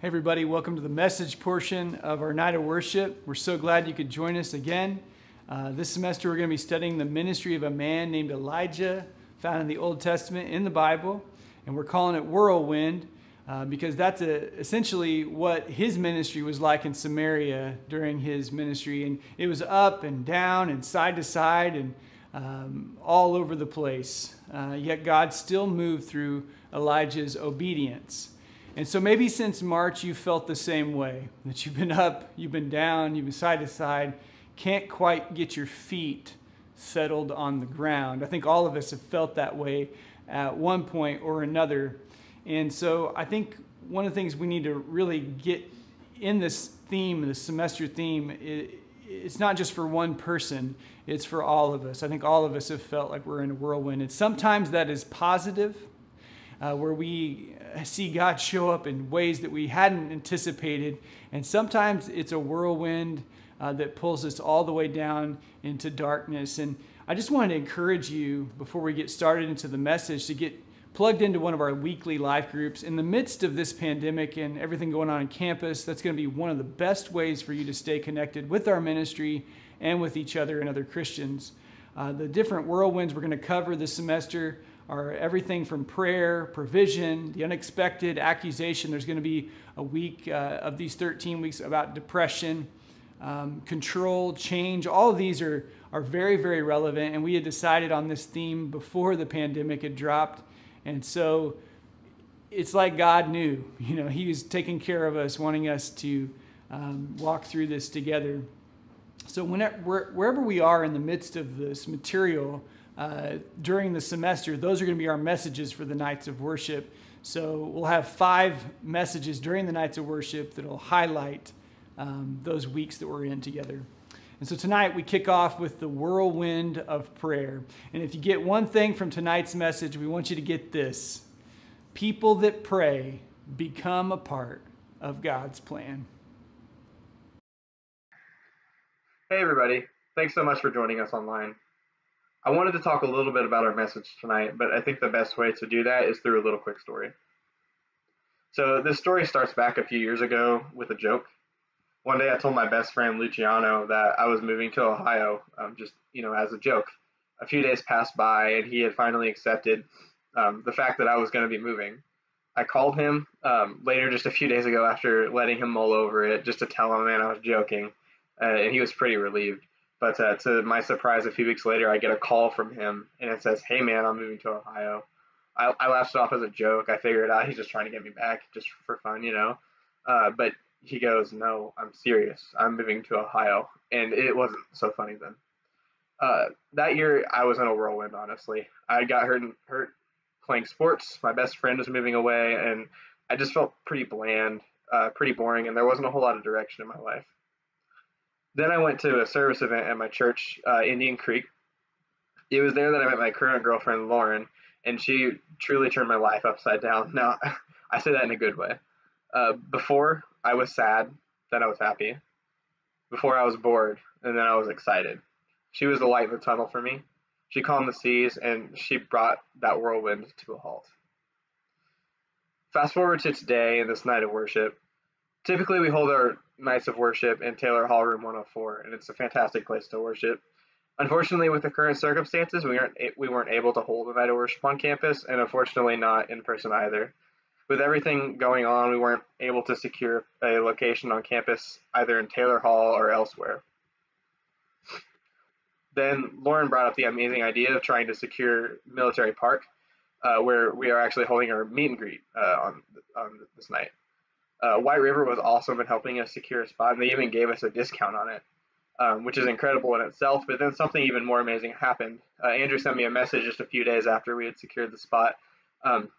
Hey, everybody, welcome to the message portion of our night of worship. We're so glad you could join us again. Uh, this semester, we're going to be studying the ministry of a man named Elijah, found in the Old Testament in the Bible, and we're calling it Whirlwind uh, because that's a, essentially what his ministry was like in Samaria during his ministry. And it was up and down and side to side and um, all over the place. Uh, yet God still moved through Elijah's obedience. And so maybe since March you felt the same way that you've been up, you've been down, you've been side to side, can't quite get your feet settled on the ground. I think all of us have felt that way at one point or another. And so I think one of the things we need to really get in this theme, this semester theme, it's not just for one person, it's for all of us. I think all of us have felt like we're in a whirlwind. And sometimes that is positive, uh, where we see God show up in ways that we hadn't anticipated. And sometimes it's a whirlwind uh, that pulls us all the way down into darkness. And I just wanted to encourage you before we get started into the message to get plugged into one of our weekly life groups. In the midst of this pandemic and everything going on on campus, that's going to be one of the best ways for you to stay connected with our ministry and with each other and other Christians. Uh, the different whirlwinds we're going to cover this semester are everything from prayer, provision, the unexpected, accusation. There's going to be a week uh, of these 13 weeks about depression, um, control, change. All of these are, are very, very relevant. And we had decided on this theme before the pandemic had dropped. And so it's like God knew, you know, He was taking care of us, wanting us to um, walk through this together. So, whenever, wherever we are in the midst of this material, uh, during the semester, those are going to be our messages for the nights of worship. So we'll have five messages during the nights of worship that'll highlight um, those weeks that we're in together. And so tonight we kick off with the whirlwind of prayer. And if you get one thing from tonight's message, we want you to get this people that pray become a part of God's plan. Hey, everybody. Thanks so much for joining us online. I wanted to talk a little bit about our message tonight, but I think the best way to do that is through a little quick story. So, this story starts back a few years ago with a joke. One day I told my best friend Luciano that I was moving to Ohio, um, just, you know, as a joke. A few days passed by and he had finally accepted um, the fact that I was going to be moving. I called him um, later, just a few days ago, after letting him mull over it, just to tell him, man, I was joking. Uh, and he was pretty relieved. But uh, to my surprise, a few weeks later, I get a call from him, and it says, "Hey man, I'm moving to Ohio." I, I laughed it off as a joke. I figured out he's just trying to get me back, just for fun, you know. Uh, but he goes, "No, I'm serious. I'm moving to Ohio," and it wasn't so funny then. Uh, that year, I was in a whirlwind. Honestly, I got hurt hurt playing sports. My best friend was moving away, and I just felt pretty bland, uh, pretty boring, and there wasn't a whole lot of direction in my life. Then I went to a service event at my church, uh, Indian Creek. It was there that I met my current girlfriend, Lauren, and she truly turned my life upside down. Now, I say that in a good way. Uh, before, I was sad, then I was happy. Before, I was bored, and then I was excited. She was the light in the tunnel for me. She calmed the seas, and she brought that whirlwind to a halt. Fast forward to today and this night of worship. Typically, we hold our nights of worship in Taylor Hall Room 104, and it's a fantastic place to worship. Unfortunately, with the current circumstances, we weren't we weren't able to hold a night of worship on campus, and unfortunately not in person either. With everything going on, we weren't able to secure a location on campus either in Taylor Hall or elsewhere. Then Lauren brought up the amazing idea of trying to secure Military Park, uh, where we are actually holding our meet and greet uh, on on this night. Uh, White River was awesome in helping us secure a spot, and they even gave us a discount on it, um, which is incredible in itself. But then something even more amazing happened. Uh, Andrew sent me a message just a few days after we had secured the spot, um,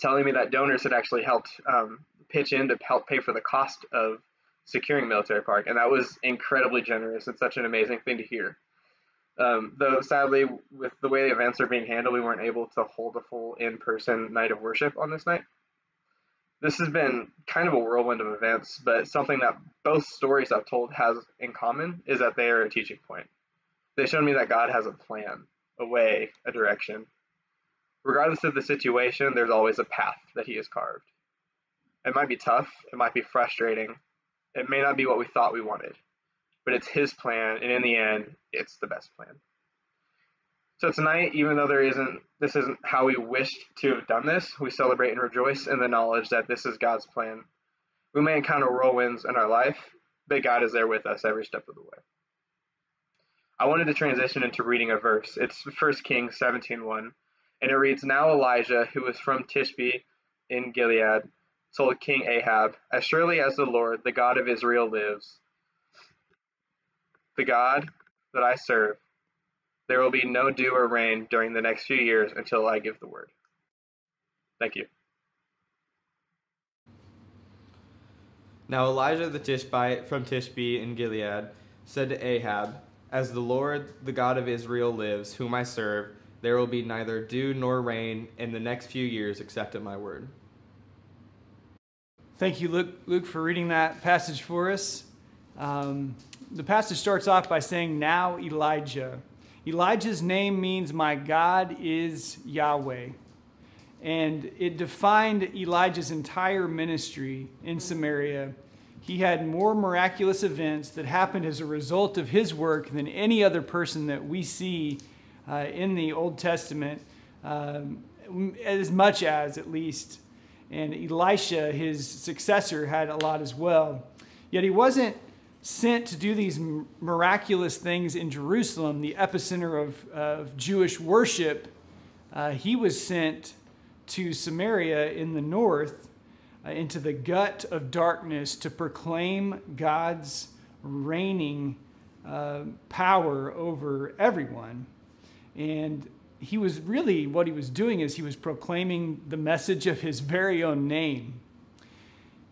telling me that donors had actually helped um, pitch in to help pay for the cost of securing Military Park, and that was incredibly generous and such an amazing thing to hear. Um, though sadly, with the way the events are being handled, we weren't able to hold a full in-person night of worship on this night this has been kind of a whirlwind of events, but something that both stories I've told has in common is that they are a teaching point. They showed me that God has a plan, a way, a direction. Regardless of the situation, there's always a path that He has carved. It might be tough, it might be frustrating, it may not be what we thought we wanted, but it's His plan, and in the end, it's the best plan. So tonight, even though there isn't, this isn't how we wished to have done this, we celebrate and rejoice in the knowledge that this is God's plan. We may encounter whirlwinds in our life, but God is there with us every step of the way. I wanted to transition into reading a verse. It's 1 Kings 17:1, and it reads, "Now Elijah, who was from Tishbe in Gilead, told King Ahab, As surely as the Lord, the God of Israel lives, the God that I serve, there will be no dew or rain during the next few years until I give the word. Thank you. Now Elijah the Tishbite from Tishbe in Gilead said to Ahab, As the Lord, the God of Israel, lives, whom I serve, there will be neither dew nor rain in the next few years except at my word. Thank you, Luke, Luke for reading that passage for us. Um, the passage starts off by saying, Now Elijah. Elijah's name means my God is Yahweh. And it defined Elijah's entire ministry in Samaria. He had more miraculous events that happened as a result of his work than any other person that we see uh, in the Old Testament, um, as much as at least. And Elisha, his successor, had a lot as well. Yet he wasn't sent to do these miraculous things in Jerusalem, the epicenter of, of Jewish worship, uh, he was sent to Samaria in the north, uh, into the gut of darkness to proclaim God's reigning uh, power over everyone. And he was really, what he was doing is he was proclaiming the message of his very own name.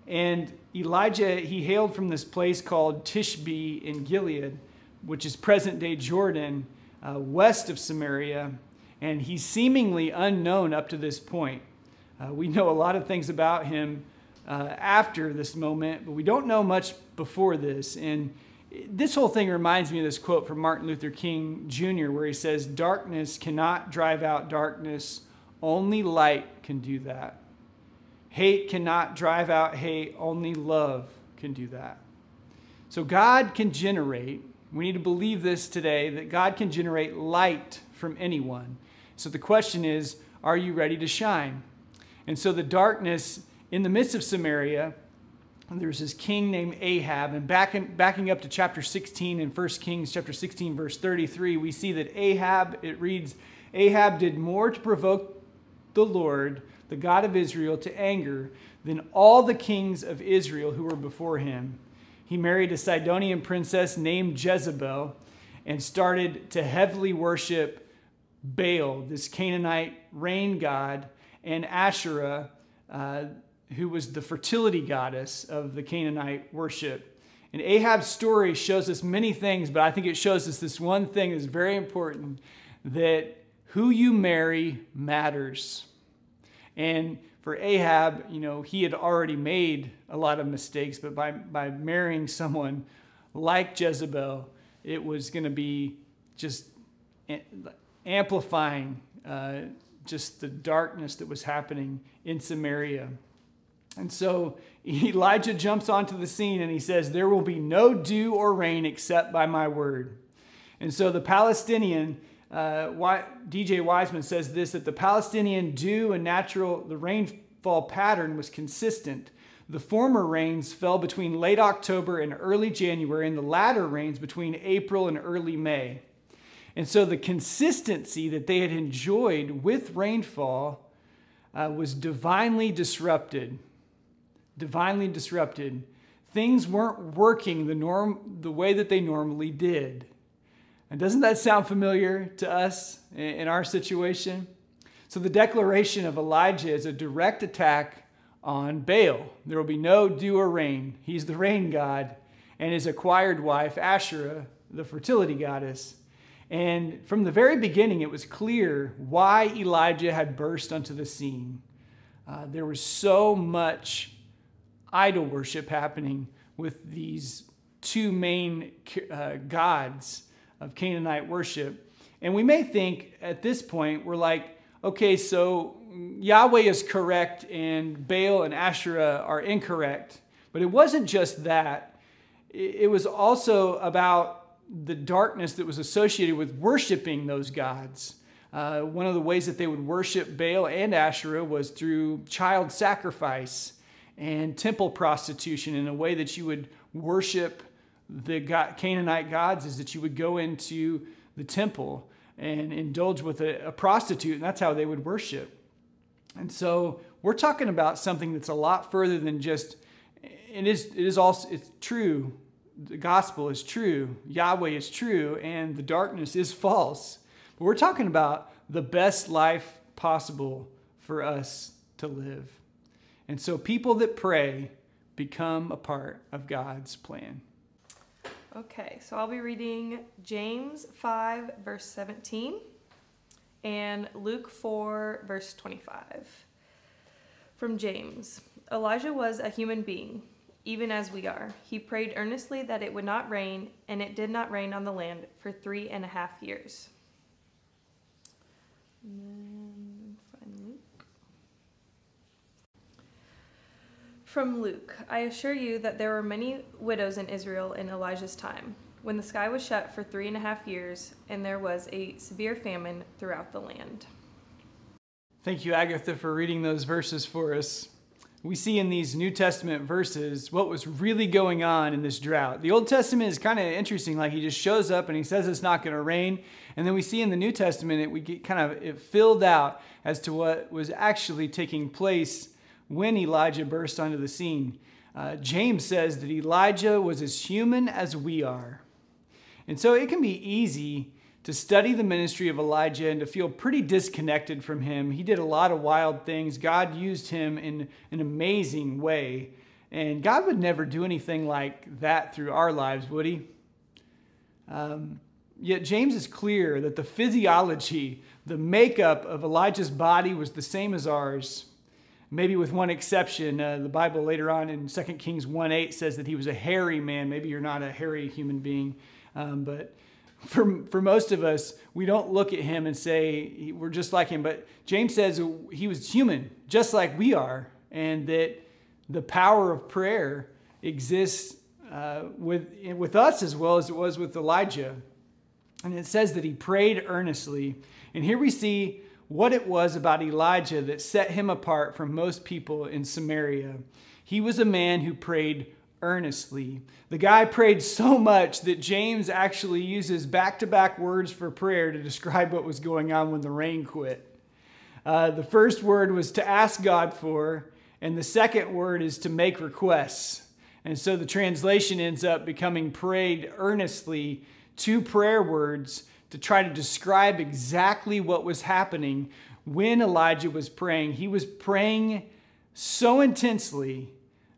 And Elijah, he hailed from this place called Tishbe in Gilead, which is present day Jordan, uh, west of Samaria, and he's seemingly unknown up to this point. Uh, we know a lot of things about him uh, after this moment, but we don't know much before this. And this whole thing reminds me of this quote from Martin Luther King Jr., where he says, Darkness cannot drive out darkness, only light can do that. Hate cannot drive out hate, only love can do that. So God can generate, we need to believe this today, that God can generate light from anyone. So the question is, are you ready to shine? And so the darkness in the midst of Samaria, there's this king named Ahab. And backing, backing up to chapter 16 in 1 Kings chapter 16, verse 33, we see that Ahab, it reads, Ahab did more to provoke the Lord the God of Israel, to anger than all the kings of Israel who were before him. He married a Sidonian princess named Jezebel and started to heavily worship Baal, this Canaanite rain god, and Asherah, uh, who was the fertility goddess of the Canaanite worship. And Ahab's story shows us many things, but I think it shows us this one thing that's very important that who you marry matters. And for Ahab, you know, he had already made a lot of mistakes, but by, by marrying someone like Jezebel, it was going to be just amplifying uh, just the darkness that was happening in Samaria. And so Elijah jumps onto the scene and he says, There will be no dew or rain except by my word. And so the Palestinian uh, DJ Wiseman says this that the Palestinian dew and natural, the rainfall pattern was consistent. The former rains fell between late October and early January, and the latter rains between April and early May. And so the consistency that they had enjoyed with rainfall uh, was divinely disrupted. Divinely disrupted. Things weren't working the norm the way that they normally did. And doesn't that sound familiar to us in our situation? So the declaration of Elijah is a direct attack on Baal. There will be no dew or rain. He's the rain god, and his acquired wife, Asherah, the fertility goddess. And from the very beginning, it was clear why Elijah had burst onto the scene. Uh, there was so much idol worship happening with these two main uh, gods of Canaanite worship. And we may think at this point, we're like, okay, so Yahweh is correct and Baal and Asherah are incorrect. But it wasn't just that, it was also about the darkness that was associated with worshiping those gods. Uh, one of the ways that they would worship Baal and Asherah was through child sacrifice and temple prostitution in a way that you would worship the God, Canaanite gods is that you would go into the temple and indulge with a, a prostitute, and that's how they would worship. And so we're talking about something that's a lot further than just. It is. It is also. It's true. The gospel is true. Yahweh is true, and the darkness is false. But we're talking about the best life possible for us to live. And so people that pray become a part of God's plan. Okay, so I'll be reading James 5, verse 17, and Luke 4, verse 25. From James Elijah was a human being, even as we are. He prayed earnestly that it would not rain, and it did not rain on the land for three and a half years. From Luke I assure you that there were many widows in Israel in Elijah's time, when the sky was shut for three and a half years, and there was a severe famine throughout the land. Thank you, Agatha, for reading those verses for us. We see in these New Testament verses what was really going on in this drought. The Old Testament is kind of interesting, like he just shows up and he says it's not going to rain. And then we see in the New Testament it we get kind of it filled out as to what was actually taking place when Elijah burst onto the scene. Uh, James says that Elijah was as human as we are. And so it can be easy to study the ministry of Elijah and to feel pretty disconnected from him. He did a lot of wild things. God used him in an amazing way. And God would never do anything like that through our lives, would he? Um, yet James is clear that the physiology, the makeup of Elijah's body was the same as ours maybe with one exception. Uh, the Bible later on in 2 Kings 1 8 says that he was a hairy man. Maybe you're not a hairy human being, um, but for, for most of us, we don't look at him and say we're just like him. But James says he was human, just like we are, and that the power of prayer exists uh, with, with us as well as it was with Elijah. And it says that he prayed earnestly. And here we see what it was about Elijah that set him apart from most people in Samaria. He was a man who prayed earnestly. The guy prayed so much that James actually uses back to back words for prayer to describe what was going on when the rain quit. Uh, the first word was to ask God for, and the second word is to make requests. And so the translation ends up becoming prayed earnestly, two prayer words to try to describe exactly what was happening when Elijah was praying. He was praying so intensely,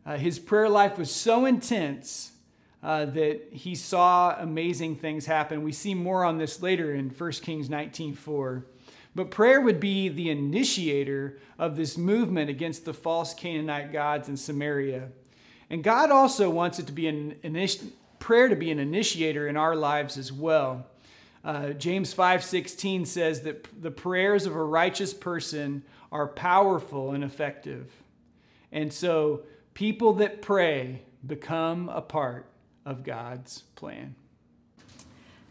uh, his prayer life was so intense uh, that he saw amazing things happen. We see more on this later in 1 Kings 19:4. But prayer would be the initiator of this movement against the false Canaanite gods in Samaria. And God also wants it to be an initi- prayer to be an initiator in our lives as well. Uh, James 5:16 says that the prayers of a righteous person are powerful and effective. And so people that pray become a part of God's plan.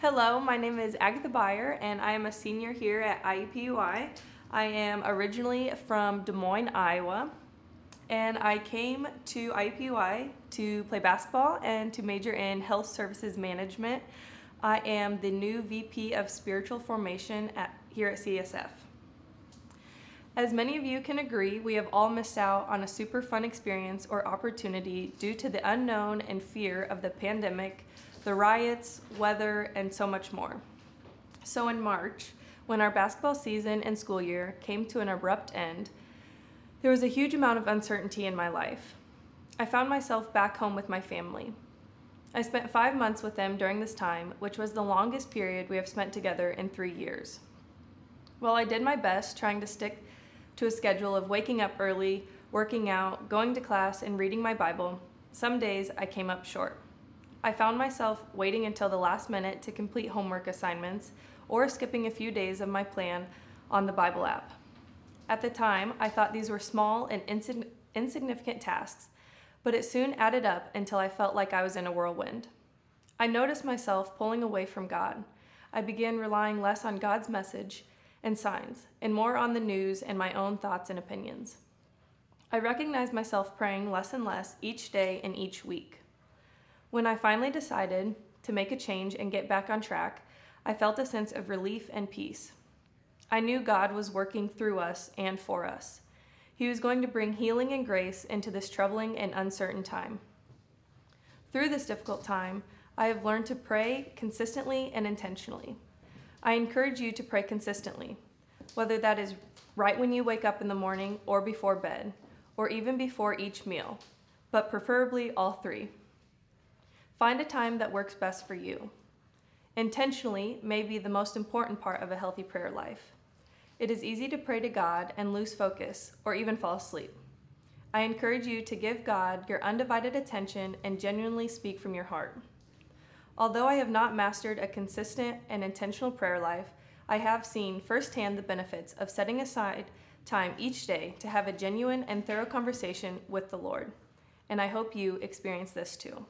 Hello, my name is Agatha Beyer, and I am a senior here at IUPUI. I am originally from Des Moines, Iowa, and I came to IUPUI to play basketball and to major in health services management I am the new VP of Spiritual Formation at, here at CSF. As many of you can agree, we have all missed out on a super fun experience or opportunity due to the unknown and fear of the pandemic, the riots, weather, and so much more. So in March, when our basketball season and school year came to an abrupt end, there was a huge amount of uncertainty in my life. I found myself back home with my family, I spent five months with them during this time, which was the longest period we have spent together in three years. While I did my best trying to stick to a schedule of waking up early, working out, going to class, and reading my Bible, some days I came up short. I found myself waiting until the last minute to complete homework assignments or skipping a few days of my plan on the Bible app. At the time, I thought these were small and insign- insignificant tasks, but it soon added up until I felt like I was in a whirlwind. I noticed myself pulling away from God. I began relying less on God's message and signs, and more on the news and my own thoughts and opinions. I recognized myself praying less and less each day and each week. When I finally decided to make a change and get back on track, I felt a sense of relief and peace. I knew God was working through us and for us. He was going to bring healing and grace into this troubling and uncertain time. Through this difficult time, I have learned to pray consistently and intentionally. I encourage you to pray consistently, whether that is right when you wake up in the morning or before bed, or even before each meal, but preferably all three. Find a time that works best for you. Intentionally may be the most important part of a healthy prayer life. It is easy to pray to God and lose focus or even fall asleep. I encourage you to give God your undivided attention and genuinely speak from your heart. Although I have not mastered a consistent and intentional prayer life, I have seen firsthand the benefits of setting aside time each day to have a genuine and thorough conversation with the Lord. And I hope you experience this too.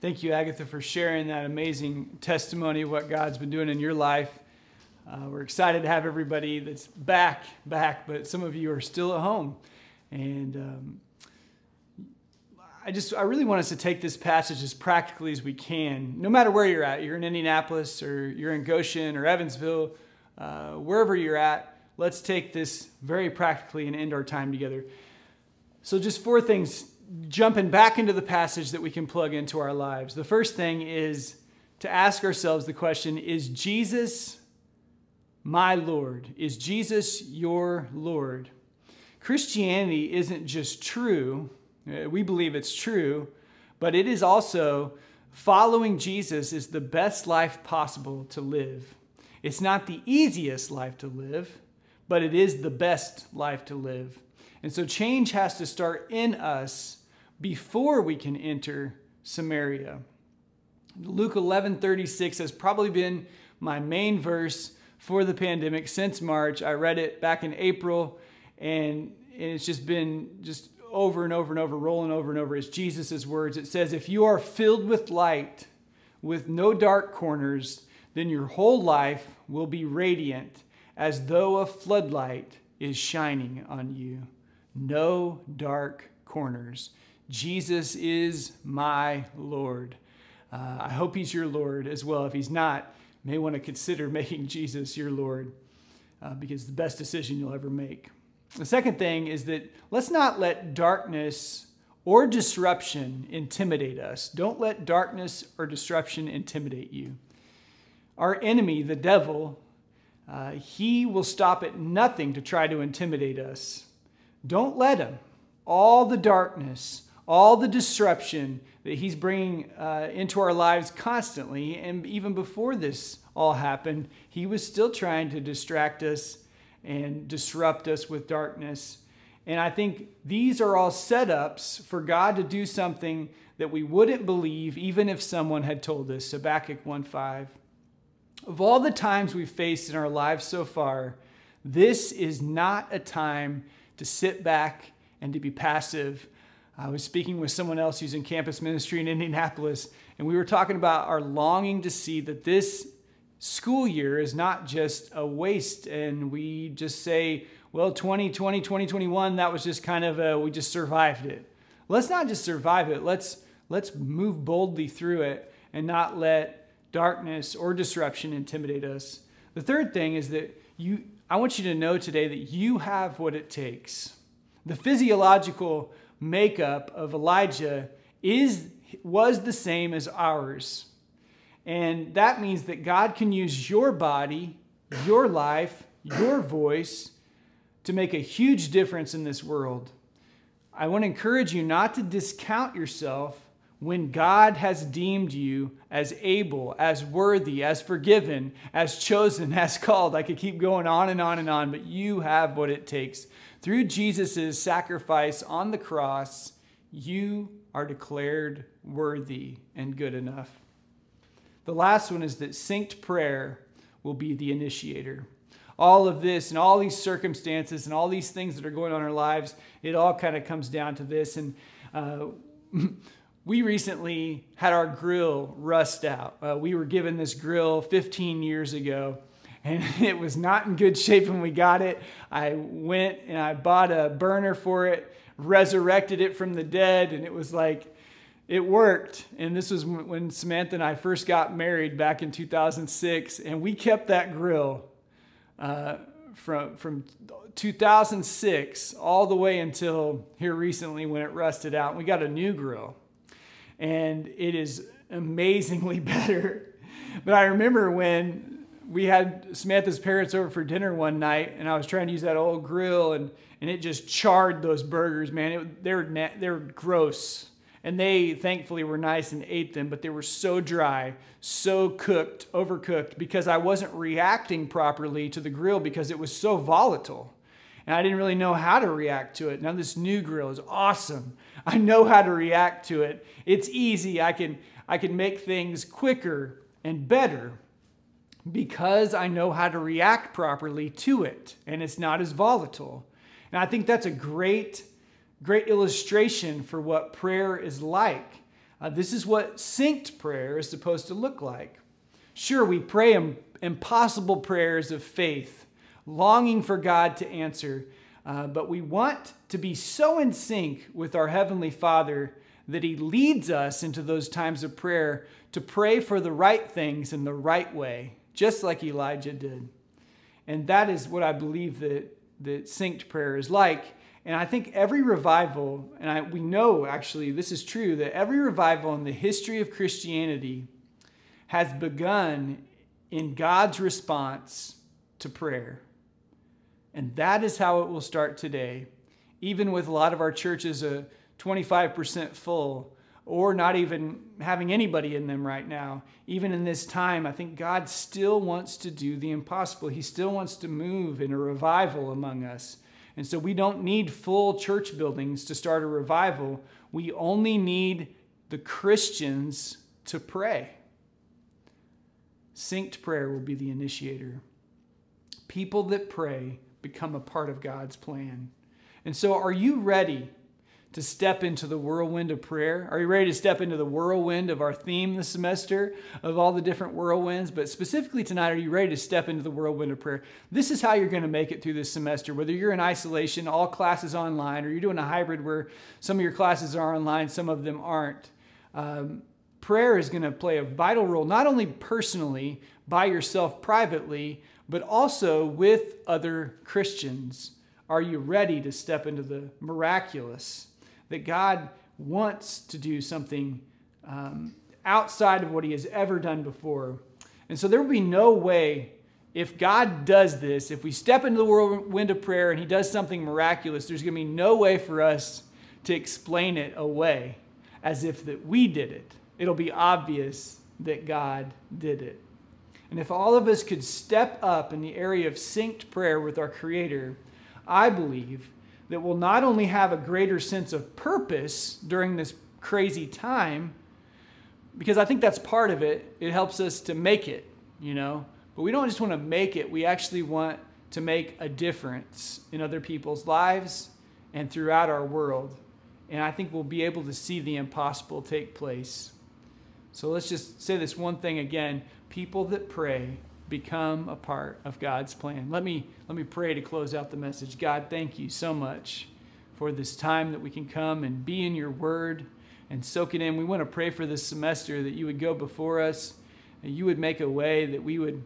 Thank you, Agatha, for sharing that amazing testimony of what God's been doing in your life. Uh, we're excited to have everybody that's back, back, but some of you are still at home. And um, I just, I really want us to take this passage as practically as we can, no matter where you're at. You're in Indianapolis or you're in Goshen or Evansville, uh, wherever you're at, let's take this very practically and end our time together. So, just four things jumping back into the passage that we can plug into our lives. The first thing is to ask ourselves the question Is Jesus my Lord? Is Jesus your Lord? Christianity isn't just true, uh, we believe it's true, but it is also following Jesus is the best life possible to live. It's not the easiest life to live, but it is the best life to live. And so change has to start in us before we can enter Samaria. Luke 11:36 has probably been my main verse for the pandemic since March. I read it back in April and, and it's just been just over and over and over rolling over and over It's Jesus' words. It says if you are filled with light with no dark corners, then your whole life will be radiant as though a floodlight is shining on you. No dark corners. Jesus is my Lord. Uh, I hope he's your Lord as well. If he's not, may want to consider making Jesus your Lord uh, because the best decision you'll ever make. The second thing is that let's not let darkness or disruption intimidate us. Don't let darkness or disruption intimidate you. Our enemy, the devil, uh, he will stop at nothing to try to intimidate us. Don't let him. All the darkness, all the disruption that He's bringing uh, into our lives constantly. And even before this all happened, He was still trying to distract us and disrupt us with darkness. And I think these are all setups for God to do something that we wouldn't believe even if someone had told us. Habakkuk 1:5. Of all the times we've faced in our lives so far, this is not a time to sit back and to be passive I was speaking with someone else who's in campus ministry in Indianapolis, and we were talking about our longing to see that this school year is not just a waste and we just say, well, 2020, 2021, that was just kind of a, we just survived it. Let's not just survive it. Let's, let's move boldly through it and not let darkness or disruption intimidate us. The third thing is that you, I want you to know today that you have what it takes. The physiological makeup of Elijah is was the same as ours. And that means that God can use your body, your life, your voice to make a huge difference in this world. I want to encourage you not to discount yourself when God has deemed you as able, as worthy, as forgiven, as chosen, as called. I could keep going on and on and on, but you have what it takes through Jesus' sacrifice on the cross, you are declared worthy and good enough. The last one is that synced prayer will be the initiator. all of this and all these circumstances and all these things that are going on in our lives, it all kind of comes down to this. And uh, we recently had our grill rust out. Uh, we were given this grill 15 years ago and it was not in good shape when we got it. I went and I bought a burner for it, resurrected it from the dead, and it was like, it worked. And this was when Samantha and I first got married back in 2006, and we kept that grill uh, from, from 2006 all the way until here recently when it rusted out. We got a new grill, and it is amazingly better. But I remember when we had Samantha's parents over for dinner one night, and I was trying to use that old grill, and, and it just charred those burgers, man. It, they, were they were gross. And they thankfully were nice and ate them, but they were so dry, so cooked, overcooked, because I wasn't reacting properly to the grill because it was so volatile. And I didn't really know how to react to it. Now, this new grill is awesome. I know how to react to it. It's easy. I can, I can make things quicker and better because I know how to react properly to it and it's not as volatile. And I think that's a great, great illustration for what prayer is like. Uh, this is what synced prayer is supposed to look like. Sure, we pray Im- impossible prayers of faith, longing for God to answer, uh, but we want to be so in sync with our Heavenly Father that He leads us into those times of prayer to pray for the right things in the right way just like Elijah did. And that is what I believe that, that synced prayer is like. And I think every revival, and I, we know actually this is true, that every revival in the history of Christianity has begun in God's response to prayer. And that is how it will start today. Even with a lot of our churches uh, a 25% full, or not even having anybody in them right now. Even in this time, I think God still wants to do the impossible. He still wants to move in a revival among us. And so we don't need full church buildings to start a revival. We only need the Christians to pray. Synced prayer will be the initiator. People that pray become a part of God's plan. And so, are you ready to step into the whirlwind of prayer? Are you ready to step into the whirlwind of our theme this semester, of all the different whirlwinds? But specifically tonight, are you ready to step into the whirlwind of prayer? This is how you're going to make it through this semester. Whether you're in isolation, all classes online, or you're doing a hybrid where some of your classes are online, some of them aren't. Um, prayer is going to play a vital role, not only personally, by yourself privately, but also with other Christians. Are you ready to step into the miraculous? That God wants to do something um, outside of what he has ever done before. And so there will be no way, if God does this, if we step into the whirlwind of prayer and he does something miraculous, there's going to be no way for us to explain it away as if that we did it. It'll be obvious that God did it. And if all of us could step up in the area of synced prayer with our Creator, I believe that will not only have a greater sense of purpose during this crazy time, because I think that's part of it. It helps us to make it, you know. But we don't just want to make it, we actually want to make a difference in other people's lives and throughout our world. And I think we'll be able to see the impossible take place. So let's just say this one thing again people that pray become a part of God's plan. Let me let me pray to close out the message. God, thank you so much for this time that we can come and be in your word and soak it in. We want to pray for this semester that you would go before us and you would make a way that we would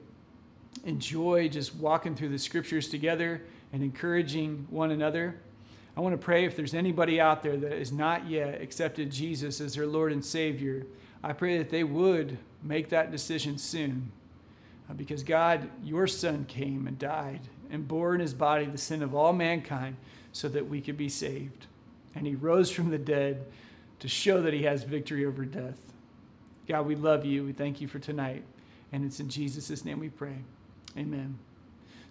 enjoy just walking through the scriptures together and encouraging one another. I want to pray if there's anybody out there that has not yet accepted Jesus as their Lord and Savior, I pray that they would make that decision soon. Uh, because God, your Son came and died and bore in his body the sin of all mankind so that we could be saved. And he rose from the dead to show that he has victory over death. God, we love you. We thank you for tonight. And it's in Jesus' name we pray. Amen.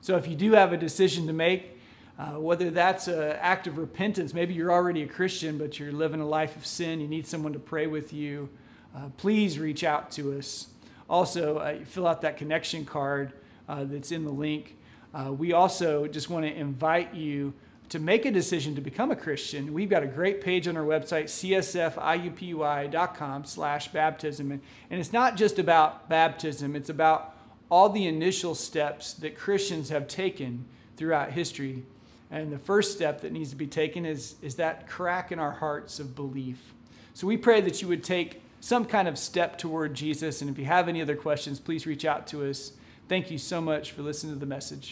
So if you do have a decision to make, uh, whether that's an act of repentance, maybe you're already a Christian, but you're living a life of sin, you need someone to pray with you, uh, please reach out to us. Also, uh, fill out that connection card uh, that's in the link. Uh, we also just want to invite you to make a decision to become a Christian. We've got a great page on our website, csfiupui.com slash baptism. And, and it's not just about baptism, it's about all the initial steps that Christians have taken throughout history. And the first step that needs to be taken is, is that crack in our hearts of belief. So we pray that you would take some kind of step toward Jesus. And if you have any other questions, please reach out to us. Thank you so much for listening to the message.